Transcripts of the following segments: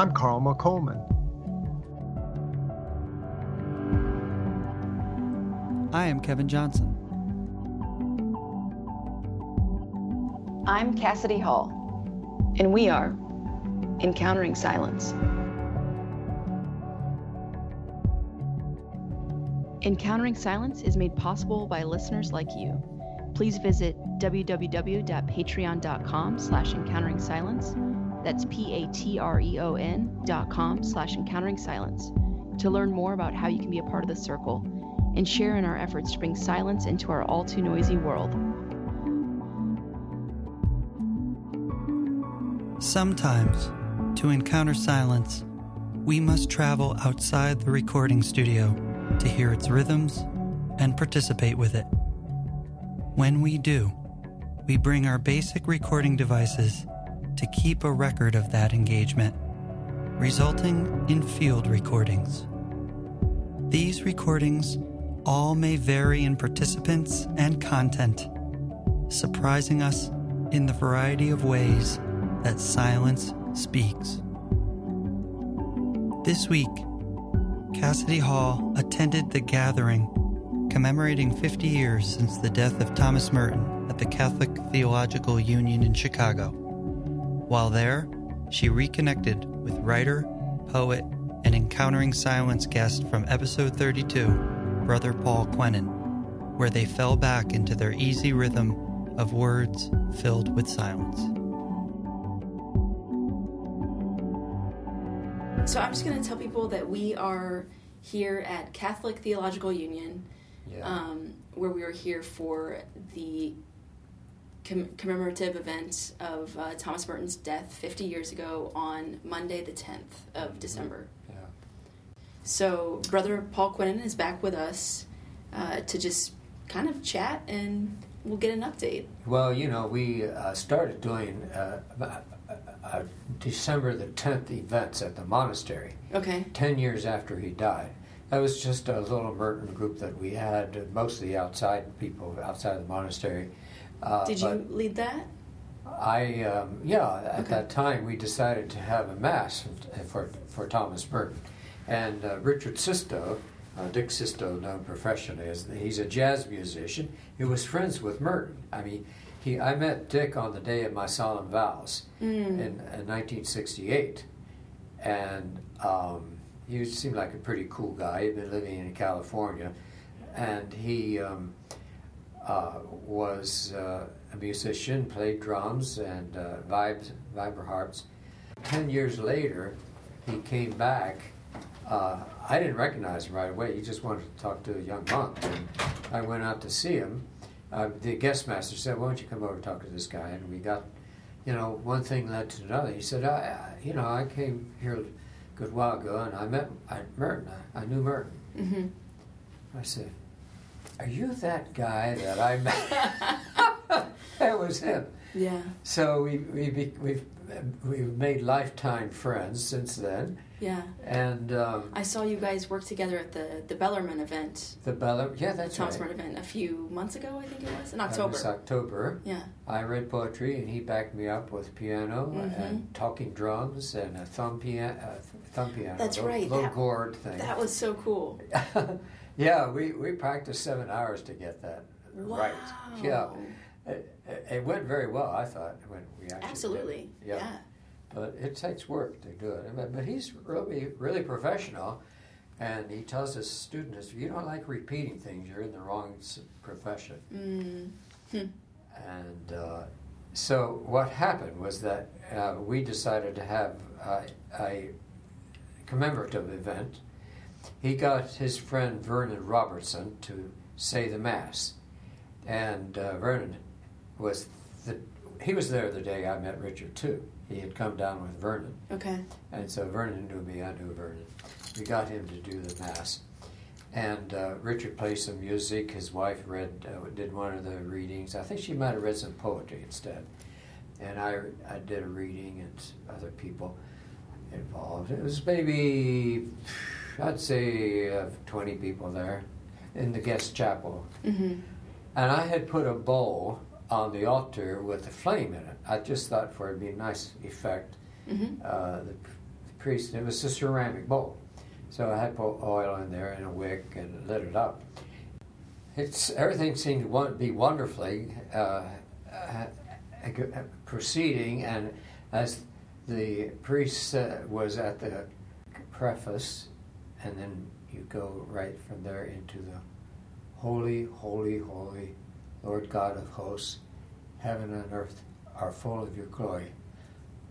I'm Carl McColman. I am Kevin Johnson. I'm Cassidy Hall, and we are Encountering Silence. Encountering Silence is made possible by listeners like you. Please visit www.patreon.com slash encountering silence. That's P-A-T-R-E-O-N dot com slash encountering silence to learn more about how you can be a part of the circle and share in our efforts to bring silence into our all too noisy world. Sometimes, to encounter silence, we must travel outside the recording studio to hear its rhythms and participate with it. When we do, we bring our basic recording devices to keep a record of that engagement, resulting in field recordings. These recordings all may vary in participants and content, surprising us in the variety of ways that silence speaks. This week, Cassidy Hall attended the gathering commemorating 50 years since the death of Thomas Merton at the Catholic Theological Union in Chicago. While there, she reconnected with writer, poet, and Encountering Silence guest from episode 32, Brother Paul Quenon, where they fell back into their easy rhythm of words filled with silence. So I'm just going to tell people that we are here at Catholic Theological Union, Yeah. um, where we are here for the com- commemorative event of uh, Thomas Merton's death 50 years ago on Monday, the 10th of December. yeah. So Brother Paul Quenon is back with us uh, to just kind of chat and we'll get an update. Well, you know, we uh, started doing uh, December the 10th events at the monastery, Okay. 10 years after he died. That was just a little Merton group that we had, mostly outside people outside the monastery. Uh, Did you lead that? I, um, yeah, at Okay. that time we decided to have a mass for, for Thomas Merton. And uh, Richard Sisto, uh, Dick Sisto, known professionally as he's a jazz musician. He was friends with Merton. I mean, he I met Dick on the day of my solemn vows Mm. in, in 1968, and um, he seemed like a pretty cool guy. He'd been living in California, and he um, uh, was uh, a musician, played drums and uh, vibes, vibraharps. Ten years later, he came back. Uh, I didn't recognize him right away. He just wanted to talk to a young monk, and I went out to see him. Uh, the guest master said, "Why don't you come over and talk to this guy?" And we got, you know, one thing led to another. He said, I, "You know, I came here a good while ago, and I met I, Merton. I, I knew Merton." hmm I said, "Are you that guy that I met?" that was him. Yeah. So we we be, we've we've made lifetime friends since then, Yeah. and um, I saw you guys work together at the the Bellarmine event, the Bella. Yeah, the that's Thomas right. Merton event, a few months ago. I think it was in October. was October. Yeah. I read poetry, and he backed me up with piano Mhm. and talking drums and a thumb piano. Thumb piano. That's low, right, Low that- gourd thing. That was so cool. yeah, we we practiced seven hours to get that right. Yeah. It, it- went very well, I thought, when we actually. did. Absolutely. Yeah. Yeah. But it takes work to do it. But, but he's really, really professional, and he tells his students, if you don't like repeating things, you're in the wrong profession. Mm. Hmm. And uh, so what happened was that uh, we decided to have uh, a commemorative event. He got his friend Vernon Robertson to say the mass, and uh, Vernon was the he was there the day I met Richard too. He had come down with Vernon, Okay. and so Vernon knew me, I knew Vernon. We got him to do the mass, and uh, Richard played some music. His wife read, uh, did one of the readings. I think she might have read some poetry instead, and I, I did a reading, and other people involved. It was maybe, I'd say, uh, twenty people there in the guest chapel, hmm and I had put a bowl on the altar with a flame in it. I just thought for it'd be a nice effect hmm uh, the priest, it was a ceramic bowl. So I had put oil in there and a wick and lit it up. It's everything seemed to want, be wonderfully uh, uh, proceeding, and as the priest uh, was at the preface, and then you go right from there into the holy, holy, holy Lord God of hosts, heaven and earth are full of your glory.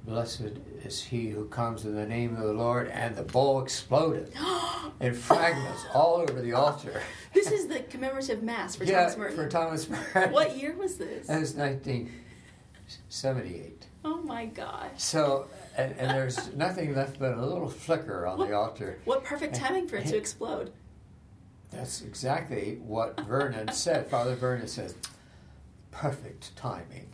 Blessed is he who comes in the name of the Lord. And the bowl exploded in fragments all over the altar. This is the commemorative mass for yeah, Thomas Merton. For Thomas Merton. What year was this? That was 1978. Oh my gosh. So, and, and, there's nothing left but a little flicker on what, the altar. What perfect timing for it to explode. That's exactly what Vernon said. Father Vernon says, perfect timing.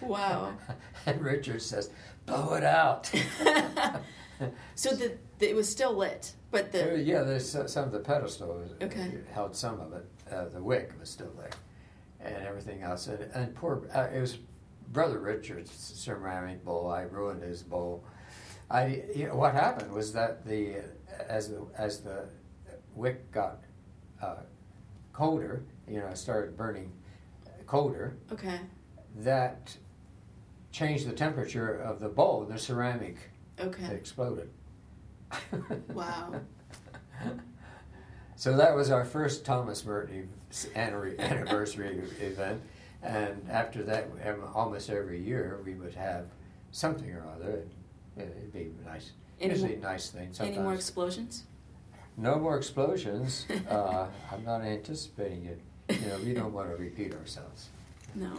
wow. And Richard says, blow it out. so the, the, it was still lit, but the uh, yeah, there's uh, some of the pedestal was, okay. held some of it. Uh, the wick was still there, and everything else. And, and poor, uh, it was Brother Richard's ceramic bowl. I ruined his bowl. I you know, what happened was that the as the as the wick got uh, colder, you know, started burning colder. Okay. That changed the temperature of the bowl. The ceramic okay. exploded. wow. So that was our first Thomas Merton anniversary event, and after that, almost every year we would have something or other. It'd be nice. Any Usually more, nice thing. things. Any more explosions? No more explosions. uh, I'm not anticipating it. You know, we don't want to repeat ourselves. No.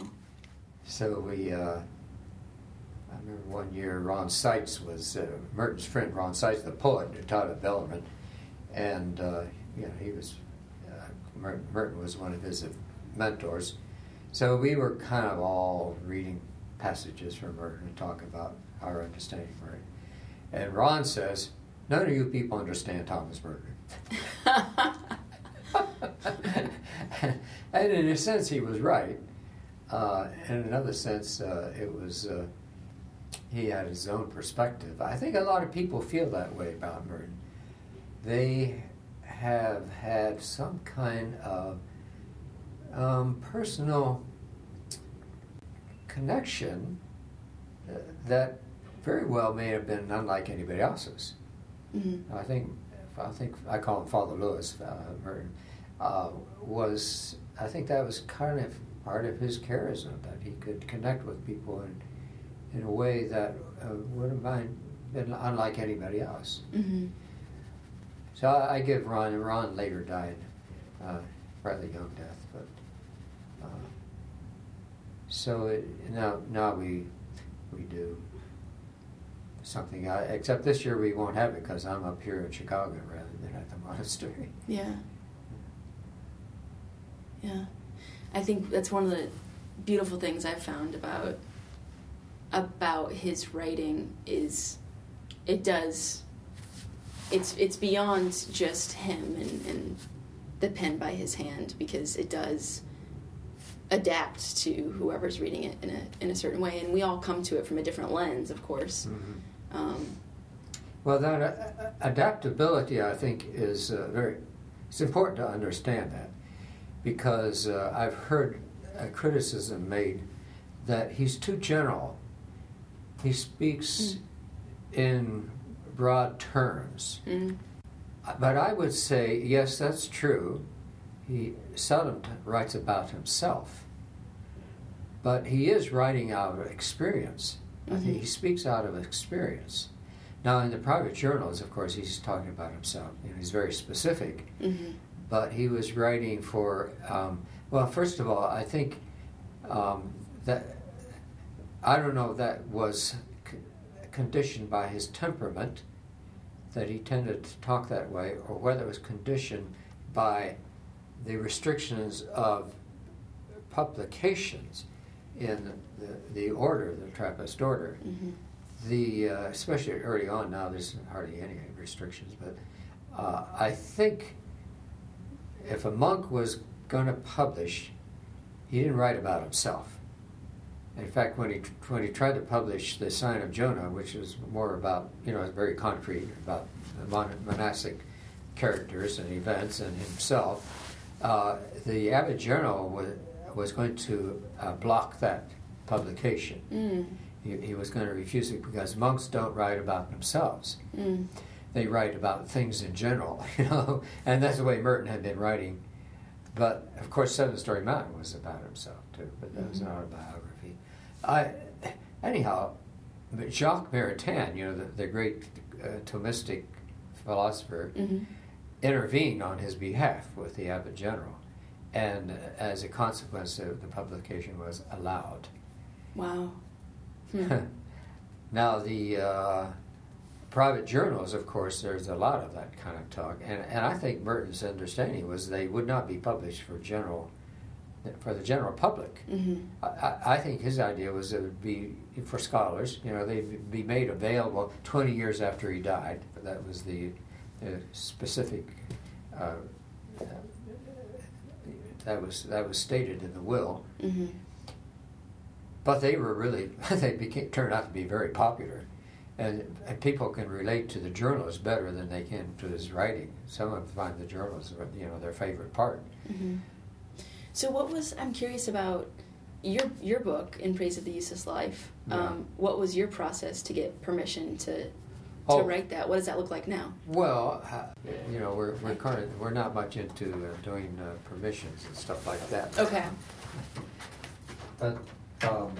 So we, uh, I remember one year Ron Seitz was uh, Merton's friend. Ron Seitz, the poet, who taught at Bellarmine, and uh, you know he was uh, Merton was one of his mentors. So we were kind of all reading passages from Merton to talk about our understanding of Merton. And Ron says, None of you people understand Thomas Merton. and in a sense, he was right. Uh, in another sense, uh, it was uh, he had his own perspective. I think a lot of people feel that way about Merton. They have had some kind of um, personal connection uh, that very well may have been unlike anybody else's. Mm-hmm. I think, I think I call him Father Louis uh, Merton, uh, was I think that was kind of part of his charisma that he could connect with people in in a way that uh, would have been unlike anybody else. Mm-hmm. So I, I, give Ron, and Ron later died, uh, rather young death, so it, now now we we do something. Uh, except this year we won't have it because I'm up here in Chicago rather than at the monastery. Yeah. Yeah, I think that's one of the beautiful things I've found about about his writing is it does it's it's beyond just him and, and the pen by his hand because it does adapt to whoever's reading it in a in a certain way and we all come to it from a different lens of course mm-hmm. Um, well, that uh, adaptability, I think, is uh, very. It's important to understand that because uh, I've heard a criticism made that he's too general. He speaks mm. in broad terms. Mm. But I would say, yes, that's true. He seldom writes about himself. But he is writing out of experience. Mm-hmm. he speaks out of experience. Now, in the private journals, of course, he's talking about himself. You know, he's very specific. Mm-hmm. But he was writing for, um, well, first of all, I think um, that, I don't know if that was c- conditioned by his temperament, that he tended to talk that way, or whether it was conditioned by the restrictions of publications in the, the order, the Trappist order. Mm-hmm. The uh, especially early on now, there's hardly any restrictions, but uh, I think if a monk was going to publish, he didn't write about himself. In fact, when he when he tried to publish the Sign of Jonah, which is more about you know very concrete about monastic characters and events and himself, uh, the Abbot General was was going to uh, block that publication. Mm. He, he was going to refuse it because monks don't write about themselves. Mm. They write about things in general, you know, and that's the way Merton had been writing. But of course, Seven Storey Mountain was about himself too, but that was Mhm. not a biography. I, anyhow, but Jacques Maritain, you know, the, the great uh, Thomistic philosopher, hmm intervened on his behalf with the Abbot General, and as a consequence, of the publication was allowed. Wow. Hmm. now the uh, private journals, of course, there's a lot of that kind of talk, and, and I think Merton's understanding was they would not be published for general for the general public. hmm I, I think his idea was it would be for scholars. You know, they'd be made available 20 years after he died. That was the specific. Uh, that was that was stated in the will. hmm But they were really they became turned out to be very popular, and, and people can relate to the journals better than they can to his writing. Some of them find the journals, you know, their favorite part. hmm So, what was I'm curious about your your book in praise of the useless life? Yeah. Um, what was your process to get permission to to Oh. write that? What does that look like now? Well, uh, you know, we're we're of we're not much into uh, doing uh, permissions and stuff like that. Okay. But um,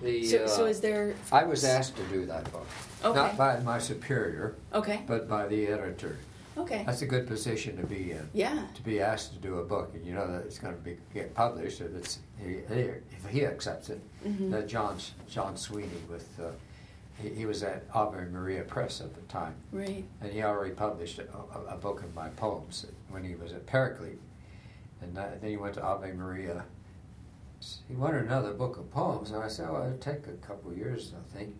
the So, uh, so is there? I was asked to do that book, Okay. not by my superior, Okay. but by the editor. Okay. That's a good position to be in. Yeah. To be asked to do a book, and you know that it's going to be get published if it's he, if he accepts it. Mhm. That Jon Jon Sweeney with uh, he, he was at Ave Maria Press at the time. Right. And he already published a, a, a book of my poems when he was at Paraclete. And that, then he went to Ave Maria. He wanted another book of poems, and I said, well, it'll take a couple of years, I think.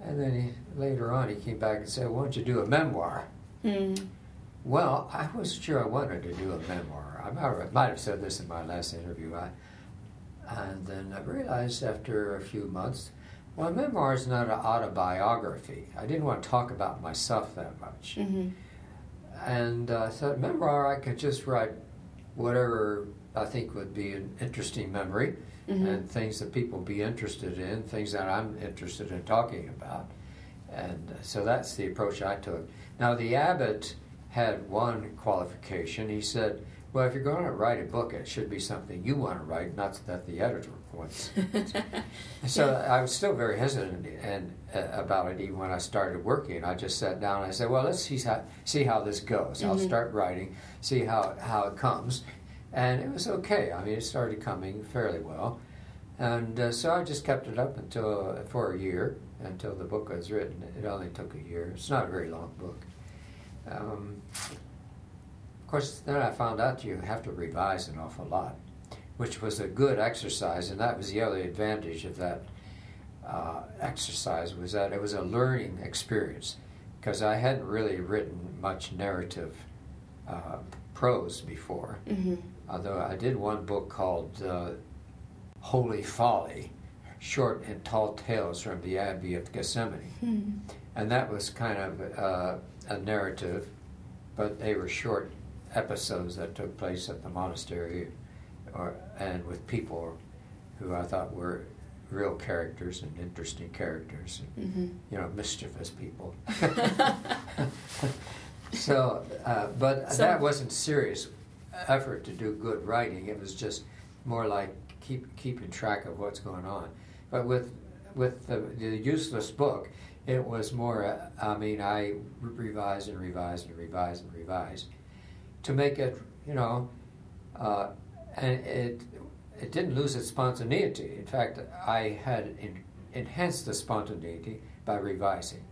And then he, later on, he came back and said, why don't you do a memoir? Hmm. Well, I wasn't sure I wanted to do a memoir. I might have, might have said this in my last interview. I, and then I realized after a few months, well, a memoir is not an autobiography. I didn't want to talk about myself that much. hmm And uh, I thought, memoir, I could just write whatever I think would be an interesting memory Mhm. and things that people be interested in, things that I'm interested in talking about. And uh, so that's the approach I took. Now, the abbot had one qualification. He said, well, if you're going to write a book, it should be something you want to write, not that the editor So Yeah. I was still very hesitant and uh, about it even when I started working. I just sat down and I said, "Well, let's see how see how this goes. I'll Mhm. start writing, see how how it comes," and it was okay. I mean, it started coming fairly well, and uh, so I just kept it up until for a year until the book was written. It only took a year. It's not a very long book. Um, of course, then I found out you have to revise an awful lot, which was a good exercise, and that was the other advantage of that uh, exercise was that it was a learning experience because I hadn't really written much narrative uh, prose before. hmm Although I did one book called uh, Holy Folly, short and tall tales from the Abbey of Gethsemani Hmm. and that was kind of uh, a narrative, but they were short episodes that took place at the monastery, or and with people who I thought were real characters and interesting characters, and, hmm you know, mischievous people. so, uh, but So- that wasn't serious effort to do good writing. It was just more like keep keeping track of what's going on. But with with the, the useless book, it was more. Uh, I mean, I revised and revised and revised and revised to make it, you know, uh, and it it didn't lose its spontaneity. In fact, I had en- enhanced the spontaneity by revising.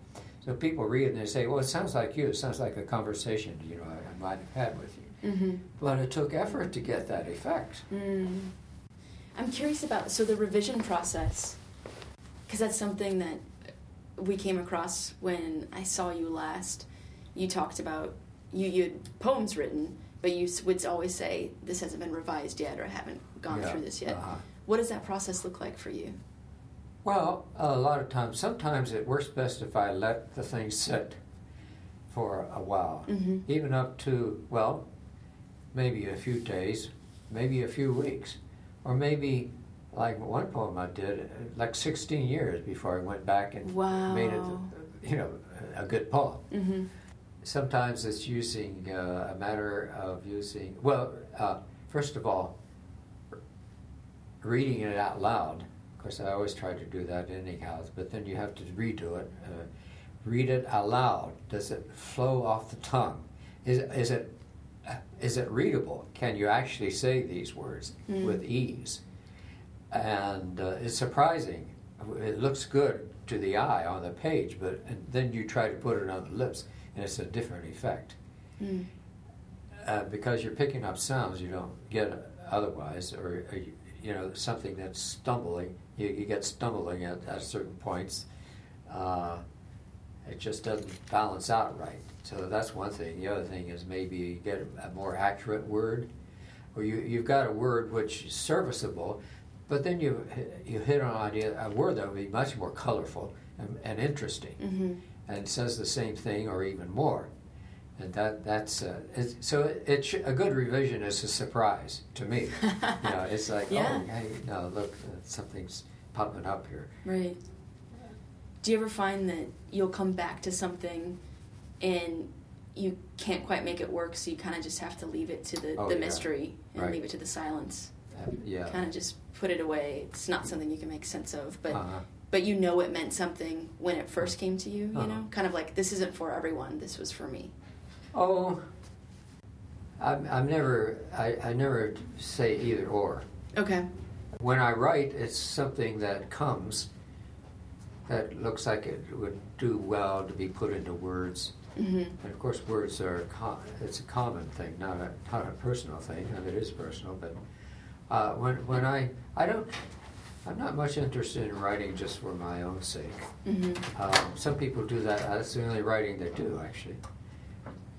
So people read and they say, "Well, it sounds like you. It sounds like a conversation you know I, I might have had with you." hmm But it took effort to get that effect. Mm. I'm curious about so the revision process, because that's something that we came across when I saw you last. You talked about you you had poems written, but you would always say this hasn't been revised yet or I haven't gone Yeah, through this yet. uh-huh. what does that process look like for you? Well, a lot of times, sometimes it works best if I let the thing sit for a while, Mm-hmm. even up to, well, maybe a few days, maybe a few weeks, or maybe like one poem I did, like 16 years before I went back and Wow. made it, you know, a good poem. Mm-hmm. Sometimes it's using uh, a matter of using, well, uh, first of all, reading it out loud. Of course, I always try to do that anyhow, but then you have to redo it. Uh, read it aloud. Does it flow off the tongue? Is, is, it, is it readable? Can you actually say these words Mm. with ease? And uh, it's surprising. It looks good to the eye on the page, but and then you try to put it on the lips, and it's a different effect. Mm. Uh, because you're picking up sounds you don't get otherwise, or, or you, you know something that's stumbling. You, you get stumbling at, at certain points. Uh, it just doesn't balance out right. So that's one thing. The other thing is maybe you get a more accurate word, or you you've got a word which is serviceable, but then you you hit on an idea a word that would be much more colorful and, and interesting Mm-hmm. And says the same thing or even more. And that that's uh, it's, so it, it sh- a good revision is a surprise to me. you know, it's like Yeah. oh hey no look uh, something's popping up here. Right. Do you ever find that you'll come back to something and you can't quite make it work, so you kind of just have to leave it to the, Oh, the yeah. mystery and Right. leave it to the silence? Uh, yeah. Kind of just put it away. It's not something you can make sense of, but uh-huh. But you know it meant something when it first came to you. You Uh-huh. know, kind of like this isn't for everyone. This was for me. Oh, I'm, I'm never I, I never say either or. Okay. When I write, it's something that comes that looks like it would do well to be put into words. Mm-hmm. And of course, words are com- it's a common thing, not a not a personal thing. I mean, it is personal, but uh, when when I I don't I'm not much interested in writing just for my own sake. Mm-hmm. Um, some people do that. That's the only writing they do, actually.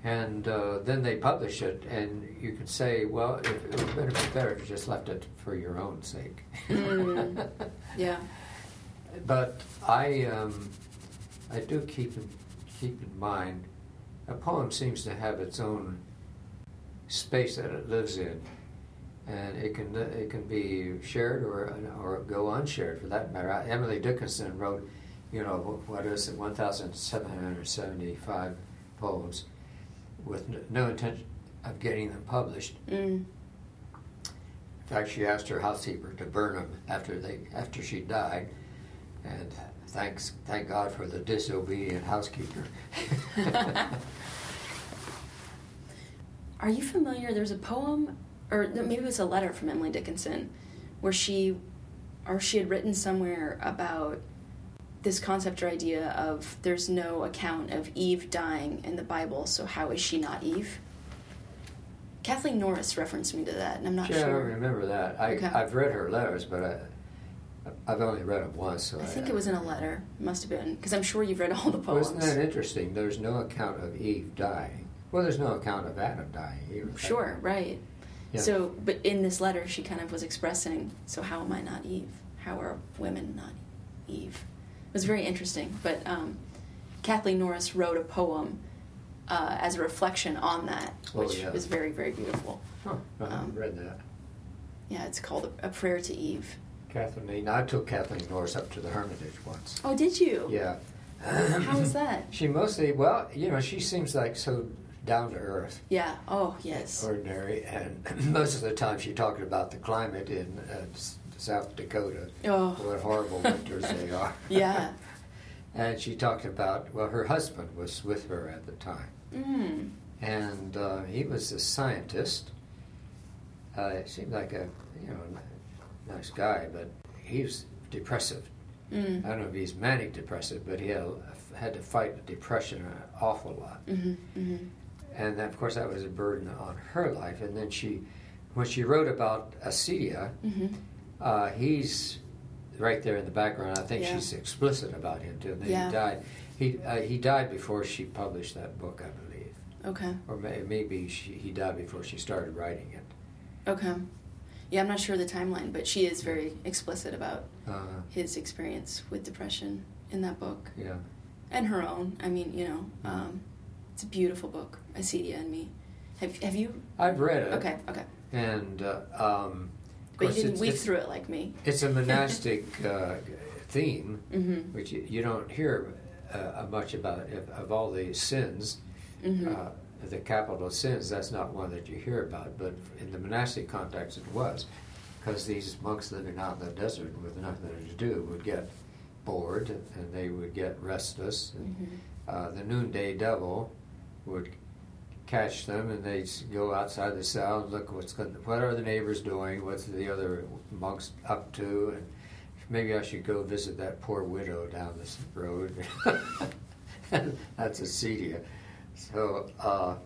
And uh, then they publish it, and you can say, well, it, it would better be better if you just left it for your own sake. Mm. Yeah. But I, um, I do keep in, keep in mind, a poem seems to have its own space that it lives in, and it can it can be shared or or go unshared for that matter. Emily Dickinson wrote, you know, what is it, one thousand seven hundred seventy five poems, with no intention of getting them published. Mm. In fact, she asked her housekeeper to burn them after they after she died, and thanks thank God for the disobedient housekeeper. Are you familiar? There's a poem, or maybe it was a letter from Emily Dickinson, where she, or she had written somewhere about this concept or idea of there's no account of Eve dying in the Bible, so how is she not Eve? Kathleen Norris referenced me to that, and I'm not sure. yeah, I sure. remember that. I, Okay. I've read her letters, but I, I've only read them once. So I think it was in a letter. Must have been because I'm sure you've read all the poems. isn't that interesting? There's no account of Eve dying. Well, there's no account of Adam dying either. Sure, right. Yeah. So, but in this letter, she kind of was expressing, so how am I not Eve? How are women not Eve? It was very interesting. But um, Kathleen Norris wrote a poem uh, as a reflection on that, Oh, which yeah. was very, very beautiful. Huh, I haven't Um, read that. Yeah, it's called A Prayer to Eve. Kathleen, I took Kathleen Norris up to the Hermitage once. Oh, did you? Yeah. How was that? She mostly, well, you know, she seems like so down to earth, Yeah. Oh, yes. ordinary, and most of the time she talking about the climate in uh, South Dakota, Oh, what horrible winters they are. yeah. And she talked about, well, her husband was with her at the time, Mm. and uh, he was a scientist. Uh, it seemed like a, you know, nice guy, but he was depressive. I Mm. don't know if he's manic depressive, but he had, had to fight depression an awful lot. Mm-hmm. Mm-hmm. And of course that was a burden on her life. And then she, when she wrote about Acedia, Mm-hmm. uh, he's right there in the background. I think Yeah. she's explicit about him too. And then Yeah. he died. He uh, he died before she published that book, I believe, Okay. or may, maybe she, he died before she started writing it. Okay. Yeah, I'm not sure the timeline, but she is very explicit about Uh, his experience with depression in that book yeah. and her own. I mean, you know, um, it's a beautiful book, Acedia and Me. Have, have you? I've read it. Okay, okay. And uh, um, But you didn't weave through it like me. it's a monastic uh, theme, Mm-hmm. which you, you don't hear uh, much about. If, of all the sins, Mm-hmm. uh, the capital sins, that's not one that you hear about. But in the monastic context, it was. Because these monks living out in the desert with nothing to do would get bored and they would get restless. And, Mm-hmm. uh, the noonday devil would catch them and they'd go outside the cell and look what's going, what are the neighbors doing, what's the other monks up to, and maybe I should go visit that poor widow down this road. That's Acedia. So uh,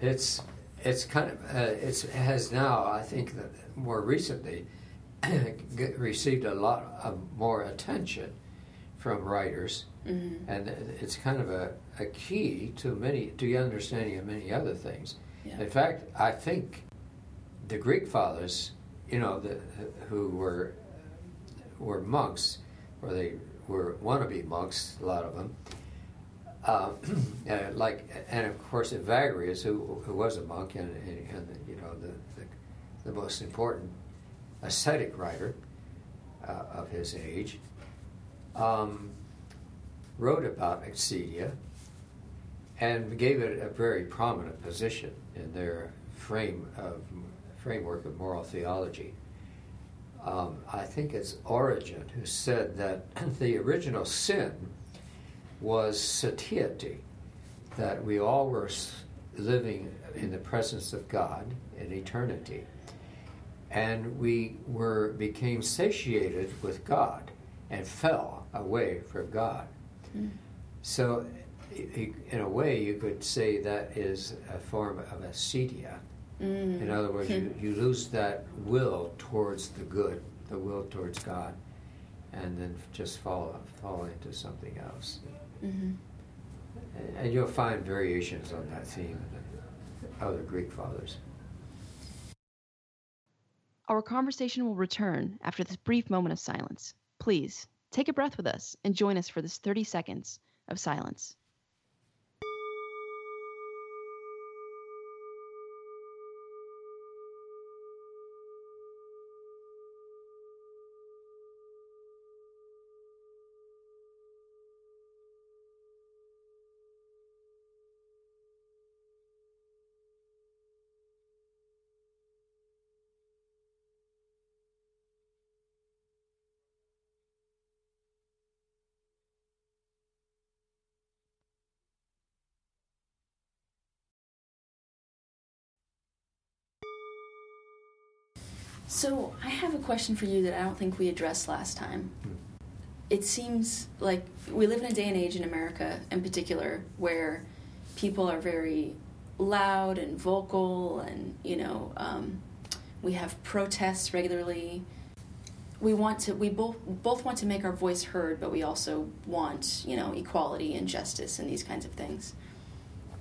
it's it's kind of uh, it's, it has now I think that more recently received a lot of more attention from writers Mm-hmm. and it's kind of a, a key to many to the understanding of many other things. Yeah. In fact, I think the Greek fathers, you know, the, who were were monks, or they were wannabe monks, a lot of them. Uh, uh, like, and of course, Evagrius, who, who was a monk and, and, and you know the, the the most important ascetic writer uh, of his age. Um, wrote about Acedia and gave it a very prominent position in their frame of framework of moral theology. Um, I think it's Origen who said that the original sin was satiety, that we all were living in the presence of God in eternity, and we were became satiated with God and fell away from God. So, i- i- in a way, you could say that is a form of acedia. Mm. In other words, you, you lose that will towards the good, the will towards God, and then just fall fall into something else. Mm-hmm. And, and you'll find variations on that theme in the other Greek fathers. Our conversation will return after this brief moment of silence. Please take a breath with us and join us for this 30 seconds of silence. So I have a question for you that I don't think we addressed last time. It seems like we live in a day and age in America, in particular, where people are very loud and vocal, and you know, um, we have protests regularly. We want to. We both both want to make our voice heard, but we also want, you know, equality and justice and these kinds of things.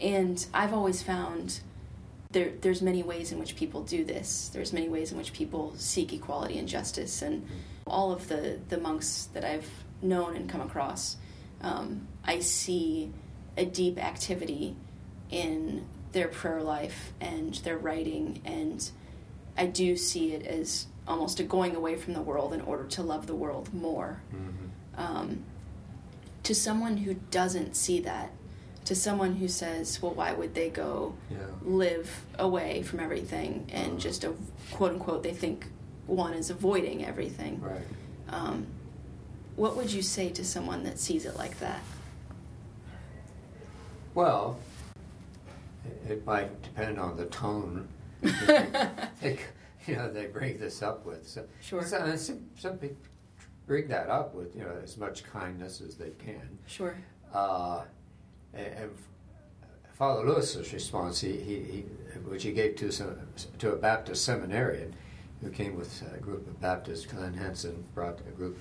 And I've always found there, there's many ways in which people do this. There's many ways in which people seek equality and justice, and all of the the monks that I've known and come across, um, I see a deep activity in their prayer life and their writing, and I do see it as almost a going away from the world in order to love the world more. Um, to someone who doesn't see that, to someone who says, "Well, why would they go?" Yeah. live away from everything and just a quote unquote they think one is avoiding everything Right. um, what would you say to someone that sees it like that Well, it, might depend on the tone. they, you know, they bring this up with. So, Sure. so- some, some people bring that up with you know as much kindness as they can. sure Uh, and, Father Louis's response, he, he, he, which he gave to some to a Baptist seminarian who came with a group of Baptists. Glenn Hinson brought a group,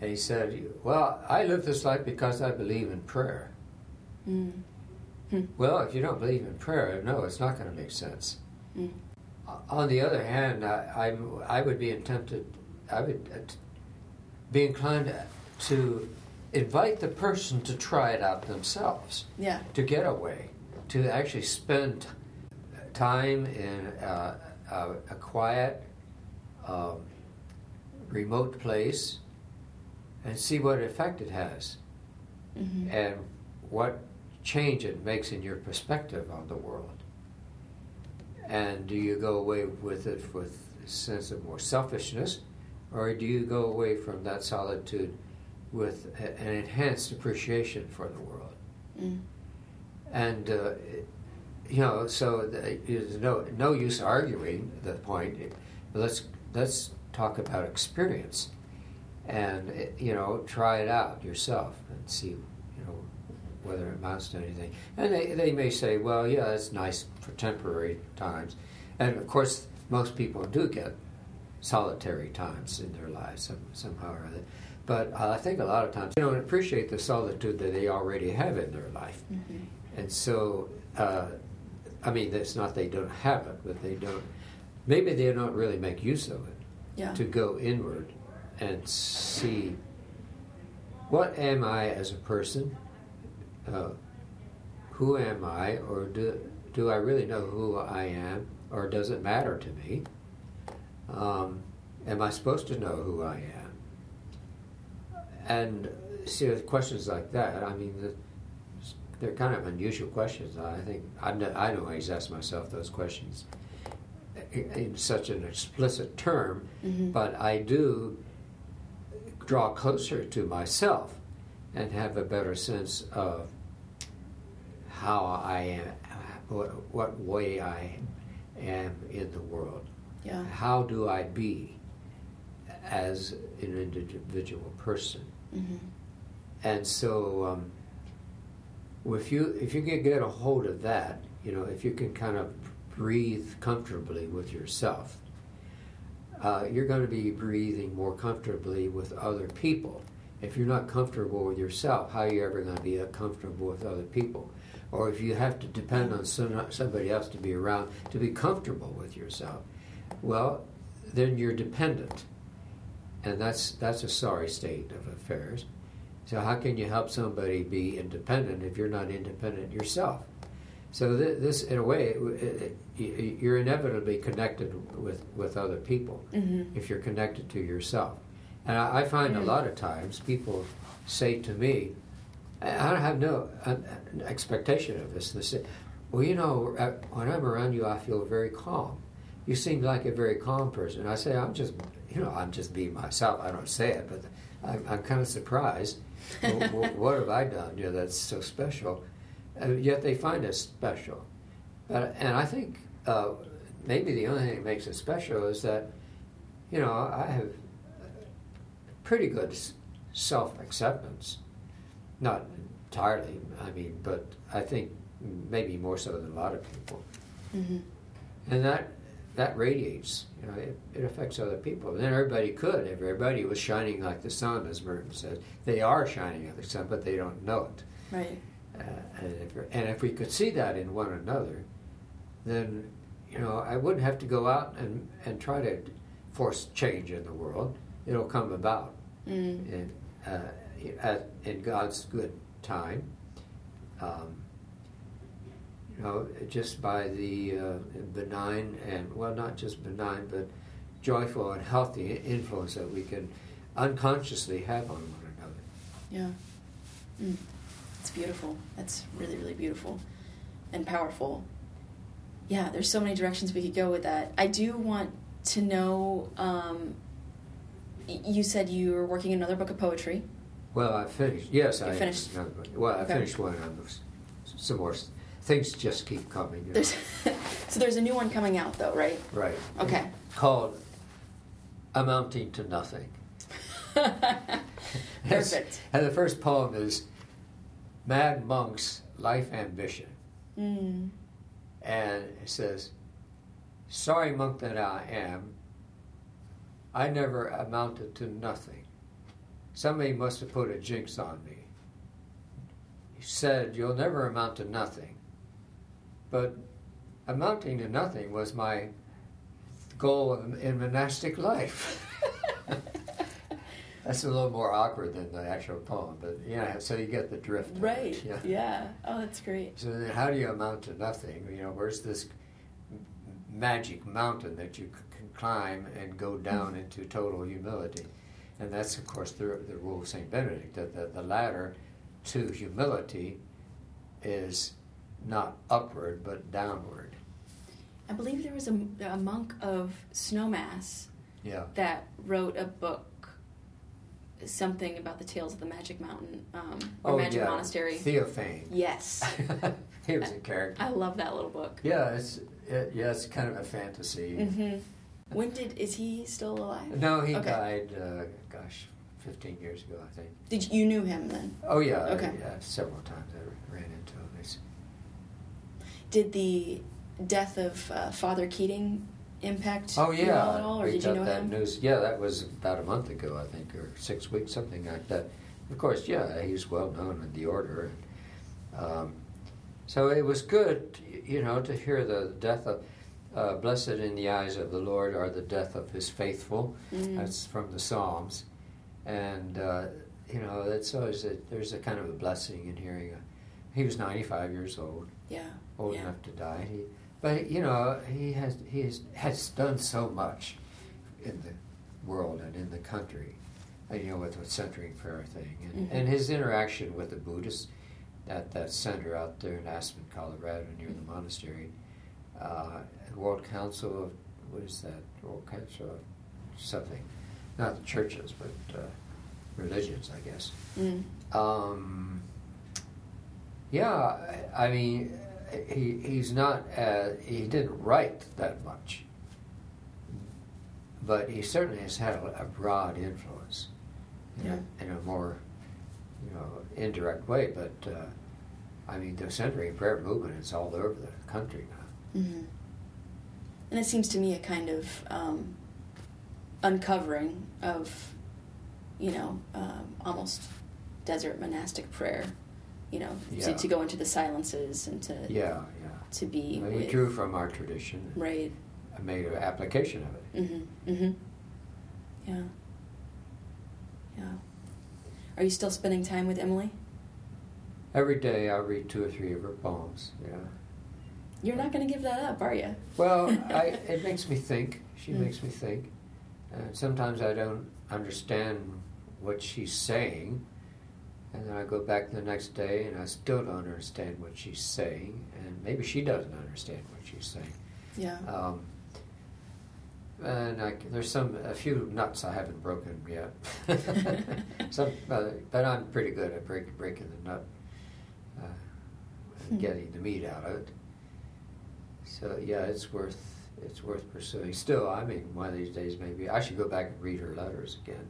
and he said, "Well, I live this life because I believe in prayer." mm. Well, if you don't believe in prayer, no, it's not going to make sense. Mm. on the other hand, I, I'm, I would be tempted, I would uh, be inclined to invite the person to try it out themselves, Yeah. to get away, to actually spend time in uh, a, a quiet, um, remote place and see what effect it has hmm and what change it makes in your perspective on the world. And do you go away with it with a sense of more selfishness, or do you go away from that solitude with a- an enhanced appreciation for the world? Mm. And uh, you know, so there's no no use arguing the point. Let's let's talk about experience, and eh, you know, try it out yourself and see, you know, whether it amounts to anything. And they they may say, well, yeah, it's nice for temporary times, and of course, most people do get solitary times in their lives some, somehow or other. But I think a lot of times they don't appreciate the solitude that they already have in their life. hmm And so, uh, I mean, it's not they don't have it, but they don't. Maybe they don't really make use of it Yeah. to go inward and see what am I as a person? Uh, who am I, or do do I really know who I am, or does it matter to me? Um, am I supposed to know who I am? And see, questions like that, I mean, the, they're kind of unusual questions. I think I know, I always ask myself those questions in, in such an explicit term, Mhm. but I do draw closer to myself and have a better sense of how I am, what, what way I am in the world. Yeah. How do I be as an individual person? Hmm And so, um, if you if you can get a hold of that, you know, if you can kind of breathe comfortably with yourself, uh, you're going to be breathing more comfortably with other people. If you're not comfortable with yourself, how are you ever going to be comfortable with other people? Or if you have to depend on some, somebody else to be around to be comfortable with yourself, well, then you're dependent, and that's that's a sorry state of affairs. So how can you help somebody be independent if you're not independent yourself? So th- this, in a way, it, it, it, you're inevitably connected with, with other people hmm if you're connected to yourself. And I, I find a Mhm. lot of times people say to me, I I have no uh, expectation of this. They say, "Well, you know, uh, when I'm around you, I feel very calm. You seem like a very calm person." I say, "I'm just, you know, I'm just being myself." I don't say it, but I'm, I'm kind of surprised. Well, wh- what have I done? You know, that's so special. Uh, yet they find us special. But and I think uh, maybe the only thing that makes us special is that, you know, I have pretty good self acceptance. Not entirely, I mean, but I think maybe more so than a lot of people. hmm And that that radiates, you know, it, it affects other people. And then everybody could, if everybody was shining like the sun, as Merton says. They are shining like the sun, but they don't know it. Right. Uh, and, if, and if we could see that in one another, then you know I wouldn't have to go out and, and try to force change in the world. It'll come about Mm. in, uh, at, in God's good time. Um, you know, just by the uh, benign and well, not just benign, but joyful and healthy influence that we can unconsciously have on one another. Yeah. Mm. It's beautiful. That's really, really beautiful and powerful. Yeah, there's so many directions we could go with that. I do want to know. Um, you said you were working another book of poetry. Well, I finished. Yes, You I finished? another book. Well, I Okay. finished one. I'm some more things just keep coming. You know. There's so there's a new one coming out though, right? right. Okay. Called "Amounting to Nothing." Perfect. And the first poem is "Mad Monk's Life Ambition," Mm. and it says, "Sorry monk that I am. I never amounted to nothing. Somebody must have put a jinx on me. He said, You'll never amount to nothing. But amounting to nothing was my goal in, in monastic life. That's a little more awkward than the actual poem, but yeah. So you get the drift. of it, Right. yeah. Yeah. Oh, that's great. So then, how do you amount to nothing? You know, where's this magic mountain that you can climb and go down mm. into total humility? And that's, of course, the, the rule of Saint Benedict that the, the ladder to humility is not upward but downward. I believe there was a, a monk of Snowmass Yeah. that wrote a book, something about the tales of the Magic Mountain um, or Magic Monastery. Theophane. yes, he was a character. I love that little book. Yeah, it's it, yeah, it's kind of a fantasy. hmm When did is he still alive? No, he Okay. died. Uh, gosh, fifteen years ago, I think. Did you, you knew him then? Oh yeah, I- Okay. yeah, several times I ran into him. Did the death of uh, Father Keating impact oh you yeah, all at all, or we did you know that him? news. Yeah, that was about a month ago, I think, or six weeks, something like that. Of course, yeah, he's well known in the order, and um, so it was good, you know, to hear the death of. Uh, Blessed in the eyes of the Lord are the death of His faithful. Mm. That's from the Psalms, and uh, you know that's always a, there's a kind of a blessing in hearing. A, he was 95 years old, Yeah. old yeah. enough to die. He, but you know he has he has, has done so much in the world and in the country, uh, you know, with the centering prayer thing, and, Mhm. and his interaction with the Buddhists at that center out there in Aspen, Colorado, near the monastery. Uh, World Council of what is that? World Council of something, not the churches, but uh, religions, I guess. Mm. Um, yeah, I mean, he he's not uh, he didn't write that much, but he certainly has had a, a broad influence in, Yeah. a, in a more you know indirect way. But uh, I mean, the centering prayer movement is all over the country now. Mm-hmm. And it seems to me a kind of um, uncovering of, you know, um, almost desert monastic prayer. You know, Yeah. to, to go into the silences and to Yeah, yeah. to be Well, with, drew from our tradition right. and made an application of it. Mm-hmm. Mm-hmm. Yeah. Yeah. Are you still spending time with Emily? Every day I read two or three of her poems. Yeah. You're not going to give that up, are you? Well, I, it makes me think. She Mm. makes me think. And sometimes I don't understand what she's saying. And then I go back the next day and I still don't understand what she's saying. And maybe she doesn't understand what she's saying. Yeah. Um, and I, there's some a few nuts I haven't broken yet. some, uh, but I'm pretty good at break, breaking the nut, uh, Hmm. getting the meat out of it. So yeah, it's worth it's worth pursuing. Still, I mean, one of these days maybe I should go back and read her letters again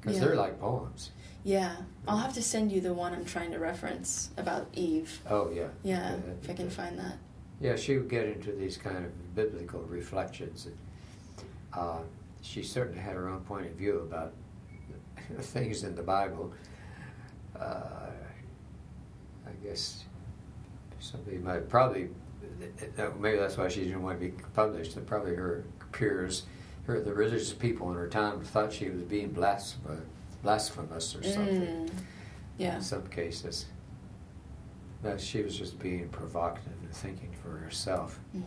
because Yeah. they're like poems. Yeah. I'll have to send you the one I'm trying to reference about Eve. Oh yeah. Yeah, that'd if I can good. find that. Yeah, she would get into these kind of biblical reflections. And, uh, she certainly had her own point of view about things in the Bible. Uh, I guess somebody might probably, maybe that's why she didn't want to be published. And probably her peers, her the religious people in her time thought she was being blasphemous, blasphemous or something Mm. Yeah. in some cases. That she was just being provocative and thinking for herself. hmm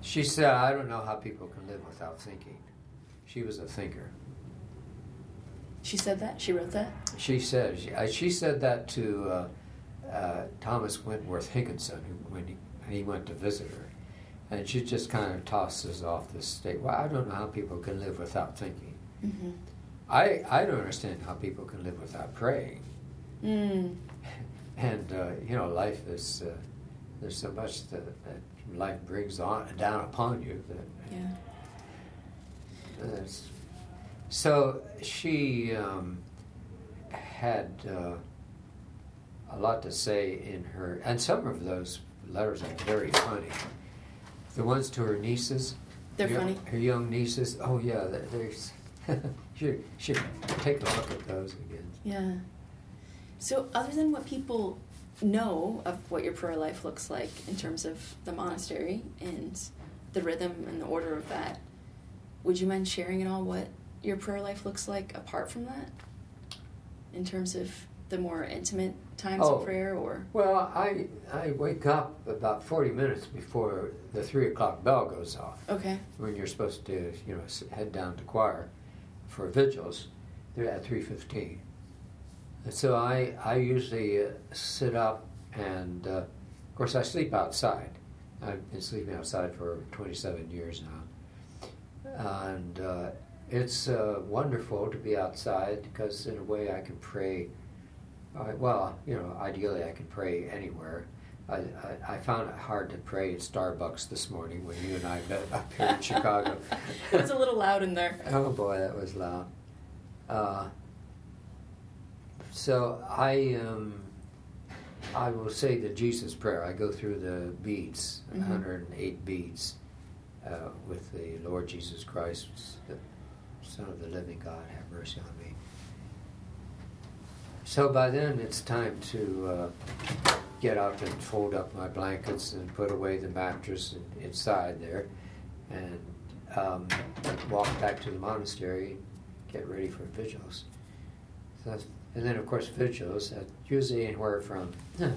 She said, I don't know how people can live without thinking. She was a thinker. She said that? She wrote that? She said, she, uh, she said that to uh, uh, Thomas Wentworth Higginson who, when he, he went to visit her. And she just kind of tosses off this state. Well, I don't know how people can live without thinking. Mm-hmm. I, I don't understand how people can live without praying. Mm. and uh, you know life is uh, there's so much that, that life brings on down upon you that Yeah. that's- so she um, had uh, a lot to say in her and some of those letters are very funny the ones to her nieces They're her, funny? her young nieces oh yeah there- should should take a look at those again Yeah. So, other than what people know of what your prayer life looks like in terms of the monastery and the rhythm and the order of that, would you mind sharing at all what your prayer life looks like apart from that? In terms of the more intimate times Oh. of prayer, or Well, I I wake up about forty minutes before the three o'clock bell goes off. okay, When you're supposed to, you know, head down to choir for vigils, they're at three fifteen. And so I I usually uh, sit up and, uh, of course, I sleep outside. I've been sleeping outside for twenty seven years now, and uh, it's uh, wonderful to be outside because in a way I can pray. Uh, well, you know, ideally I can pray anywhere. I, I, I found it hard to pray at Starbucks this morning when you and I met up here in Chicago. it was a little loud in there. Oh boy, that was loud. Uh, so I um, I will say the Jesus prayer. I go through the beads, Mhm. 108 beads, uh, with the Lord Jesus Christ, the Son of the Living God, have mercy on me. So by then it's time to uh, get up and fold up my blankets and put away the mattress in- inside there, and um, walk back to the monastery, get ready for vigils. So and then, of course, vigils, uh, usually anywhere from,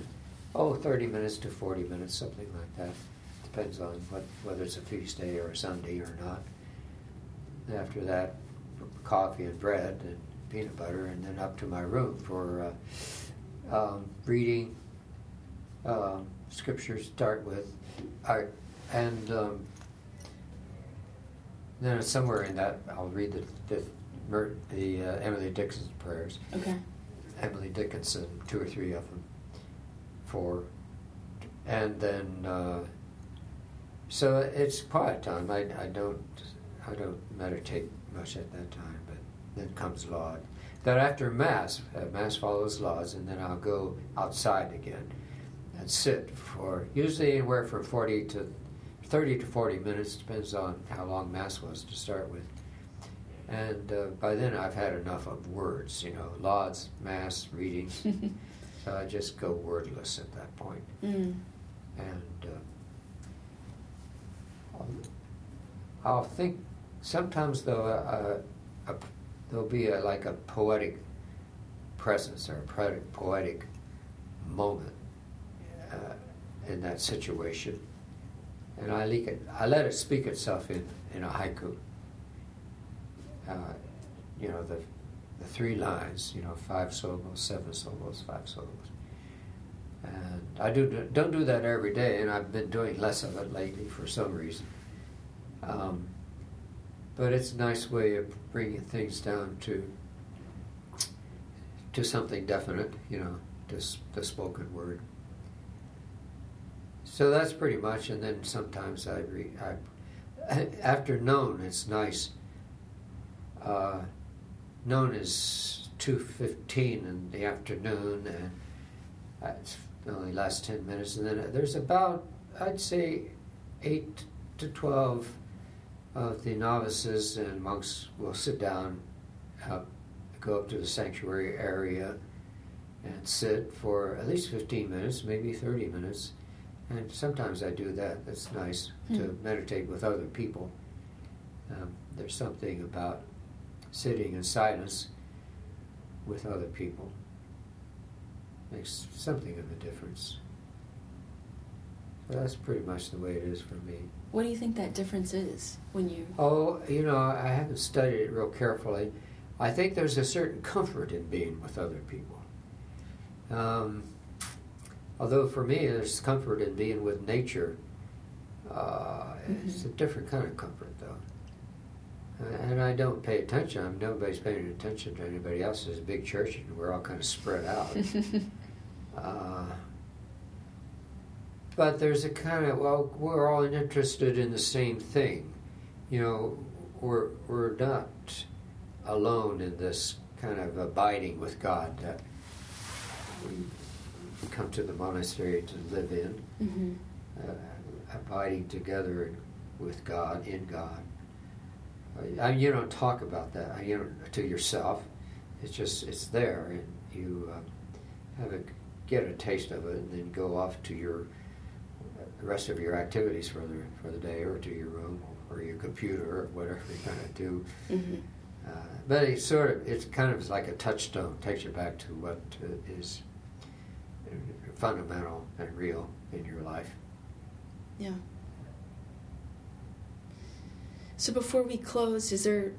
oh, 30 minutes to 40 minutes, something like that. Depends on what, whether it's a feast day or a Sunday or not. After that, coffee and bread and peanut butter, and then up to my room for uh, um, reading um, scriptures. Start with, I, and um, then somewhere in that I'll read the the, the uh, Emily Dickinson prayers. Okay, Emily Dickinson, two or three of them, four, and then uh, so it's quiet time. I, I don't I don't meditate much at that time, but then comes Laud. Then after Mass, uh, Mass follows Lauds, and then I'll go outside again and sit for usually anywhere from forty to thirty to forty minutes, depends on how long Mass was to start with. And uh, by then I've had enough of words, you know, lauds, mass, readings. so I just go wordless at that point. mm. And uh, I'll, I'll think sometimes though uh, a, there'll be a, like a poetic presence or a poetic moment uh, in that situation. And I, it, I let it speak itself in, in a haiku. Uh, you know, the, the three lines, you know, five syllables, seven syllables, five syllables. And I do don't do that every day, and I've been doing less of it lately for some reason. Um, but it's a nice way of bringing things down to to something definite, you know, to the spoken word. So that's pretty much, and then sometimes I read. I, after None, it's nice. Uh, None is two fifteen in the afternoon, and uh, it's only lasts ten minutes, and then there's about I'd say eight to twelve of the novices and monks will sit down, uh, go up to the sanctuary area, and sit for at least fifteen minutes, maybe thirty minutes, and sometimes I do that. It's nice to Hmm. meditate with other people. Um, there's something about sitting in silence with other people makes something of a difference. So that's pretty much the way it is for me. What do you think that difference is when you? Oh, you know, I haven't studied it real carefully. I think there's a certain comfort in being with other people. Um, although for me, there's comfort in being with nature. Uh, It's a different kind of comfort, though. And I don't pay attention. I mean, nobody's paying attention to anybody else. There's a big church, and we're all kind of spread out. Uh, but there's a kind of well, we're all interested in the same thing. You know, we're we're not alone in this kind of abiding with God that we come to the monastery to live in, hmm uh, abiding together with God in God. Uh, I mean, you don't talk about that. uh, You don't, to yourself. It's just it's there, and you uh, have a get a taste of it, and then go off to your the rest of your activities for the for the day, or to your room, or your computer or whatever you're going to do. hmm Uh, but it sort of, it's kind of like a touchstone, takes you back to what uh, is fundamental and real in your life. Yeah. So before we close, is there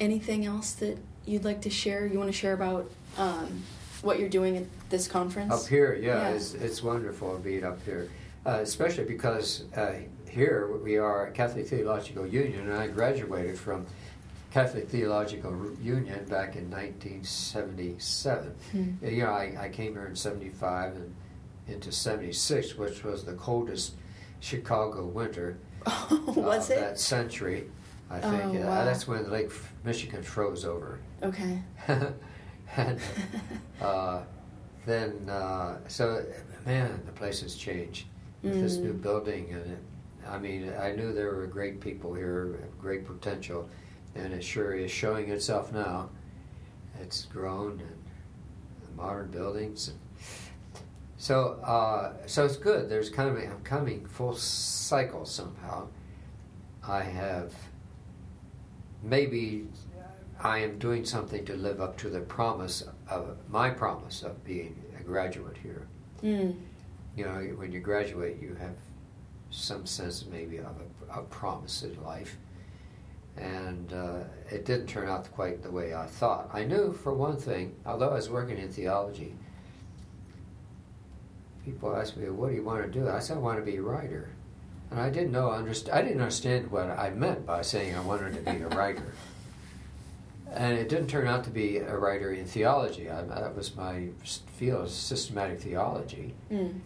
anything else that you'd like to share? You want to share about um, what you're doing at this conference? Up here, yeah, Yeah. It's, it's wonderful being up here, uh, especially because uh, here we are at Catholic Theological Union, and I graduated from Catholic Theological Union back in 1977. Hmm. You know, I, I came here in 75 and into 76, which was the coldest Chicago winter was of it? that century. I Oh, think Uh, wow. that's when Lake Michigan froze over. Okay. and uh, then, uh, so man, the place has changed with this new Mm. building, and it, I mean, I knew there were great people here, great potential, and it sure is showing itself now. It's grown and the modern buildings. And so, uh, so it's good. There's kind of I'm coming full cycle somehow. I have maybe I am doing something to live up to the promise of my promise of being a graduate here. Mm. You know, when you graduate, you have some sense maybe of a, a promise in life. And uh, it didn't turn out quite the way I thought. I knew, for one thing, although I was working in theology, people asked me, "What do you want to do?" I said, "I want to be a writer," and I didn't know underst- I didn't understand what I meant by saying I wanted to be a writer. And it didn't turn out to be a writer in theology. I, that was my field, systematic theology. Mm.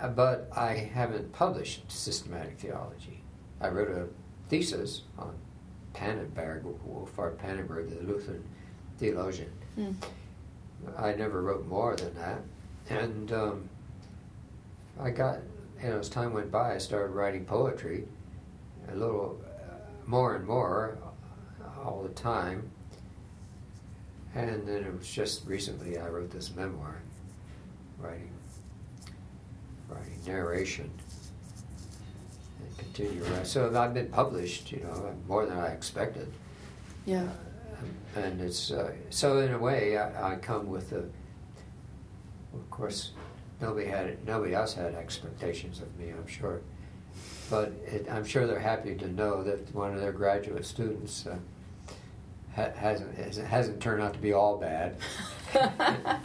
Uh, But I haven't published systematic theology. I wrote a thesis on Pannenberg, Wolfhard Pannenberg, the Lutheran theologian. Mm. I never wrote more than that. And um, I got, you know, as time went by, I started writing poetry a little uh, more and more uh, all the time. And then it was just recently I wrote this memoir, writing, writing narration, and continue. writing. So I've been published, you know, more than I expected. Yeah. Uh, and it's uh, so in a way I, I come with a. Of course, nobody had nobody else had expectations of me. I'm sure, but it, I'm sure they're happy to know that one of their graduate students uh, ha- hasn't hasn't- turned out to be all bad.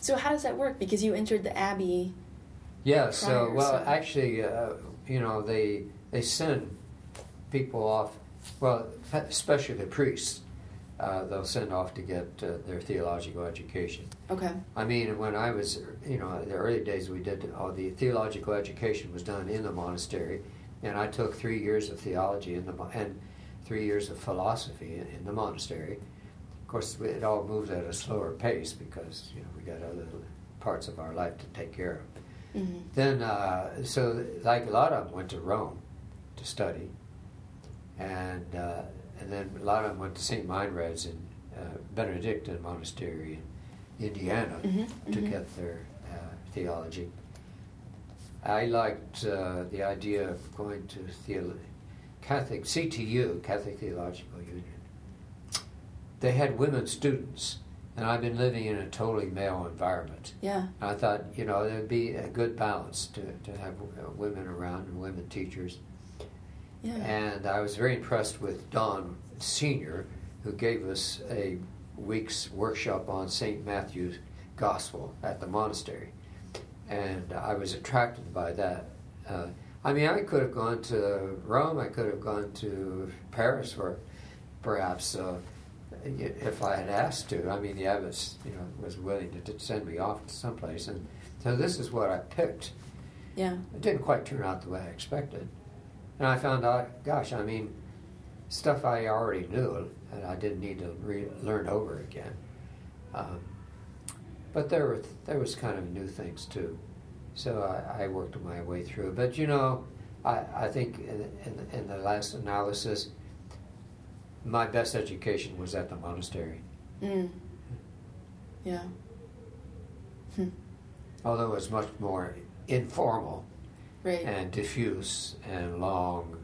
so how does that work? Because you entered the Abbey. Yeah. So well, so- actually, uh, you know, they they send people off. Well, especially the priests, uh, they'll send off to get uh, their theological education. Okay. I mean, when I was, you know, the early days we did all the theological education was done in the monastery, and I took three years of theology in the and three years of philosophy in, in the monastery. Of course, it all moves at a slower pace because you know we got other parts of our life to take care of. hmm Then, uh, so like a lot of them went to Rome to study, and uh, and then a lot of them went to St. Meinrad's in uh, Benedictine Monastery in Indiana Mhm, to mhm. get their uh, theology. I liked uh, the idea of going to theolo- Catholic CTU, Catholic Theological Union. They had women students, and I've been living in a totally male environment. Yeah. I thought, you know, there'd be a good balance to, to have uh, women around and women teachers. Yeah. And I was very impressed with Don Senior, who gave us a week's workshop on St. Matthew's Gospel at the monastery. And I was attracted by that. Uh, I mean, I could have gone to Rome, I could have gone to Paris, or perhaps uh, if I had asked to. I mean, the abbess, you know, was willing to, to send me off to someplace. And so this is what I picked. yeah. It didn't quite turn out the way I expected. And I found out, gosh, I mean, stuff I already knew and I didn't need to re- learn over again. Um, but there were there was kind of new things too, so I, I worked my way through. But you know, I, I think in, in, in the last analysis, my best education was at the monastery. Mm. Yeah. Hmm. Although it was much more informal Right. and diffuse and long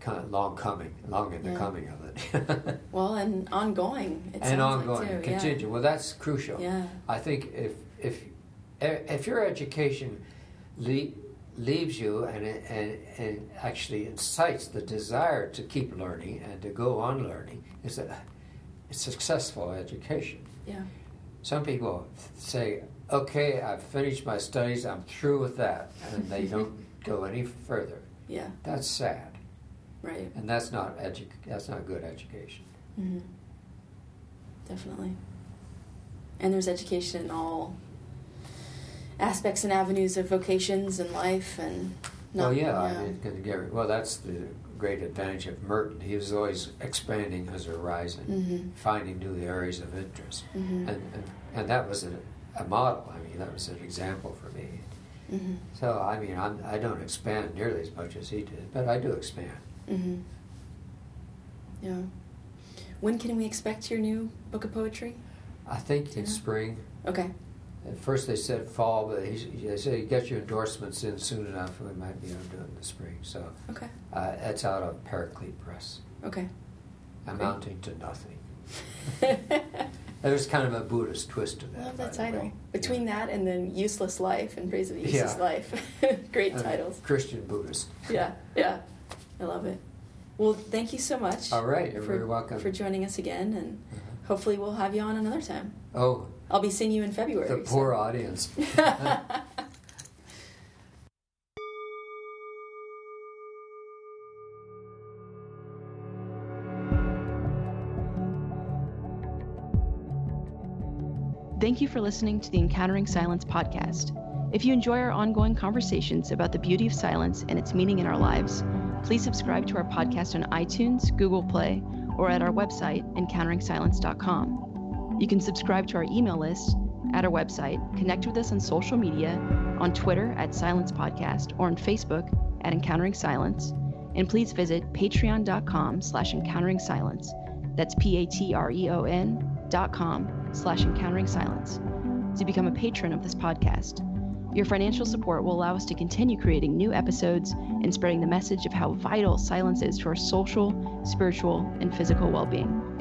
kind of long coming, long in the Yeah. coming of it, Well, and ongoing. It and ongoing, like too. continue. Well, that's crucial. Yeah. yeah. I think if if if your education le- leaves you and, and and actually incites the desire to keep learning and to go on learning, is a, a successful education. Yeah. Some people say, "Okay, I've finished my studies. I'm through with that," and they don't go any further. Yeah. That's sad, Right. and that's not edu- That's not good education. hmm Definitely. And there's education in all aspects and avenues of vocations and life and not, well, yeah, I mean, get- well, that's the great advantage of Merton. He was always expanding his horizon, hmm finding new areas of interest, hmm and and, and that was a, a model. I mean, that was an example for me. hmm So, I mean, I'm, I don't expand nearly as much as he did, but I do expand. hmm Yeah. When can we expect your new book of poetry? I think in Yeah. spring. Okay. At first they said fall, but he, they said you get your endorsements in soon enough, and we might be able to do it in the spring. So Okay. uh, that's out of Paraclete Press, Okay. amounting to nothing. There's kind of a Buddhist twist to that. I love that title. Between that and then Useless Life and Praise of the Useless Yeah. Life. Great titles. Christian Buddhist. Yeah, yeah. I love it. Well, thank you so much. All right, you're for, very welcome. For joining us again, and Uh-huh. hopefully we'll have you on another time. Oh, I'll be seeing you in February. the so- poor audience. Thank you for listening to the Encountering Silence podcast. If you enjoy our ongoing conversations about the beauty of silence and its meaning in our lives, please subscribe to our podcast on iTunes, Google Play, or at our website, encounteringsilence.com. You can subscribe to our email list at our website, connect with us on social media, on Twitter at Silence Podcast, or on Facebook at Encountering Silence, and please visit patreon.com slash encountering silence. That's P-A-T-R-E-O-N slash encountering silence to become a patron of this podcast. Your financial support will allow us to continue creating new episodes and spreading the message of how vital silence is to our social, spiritual, and physical well being.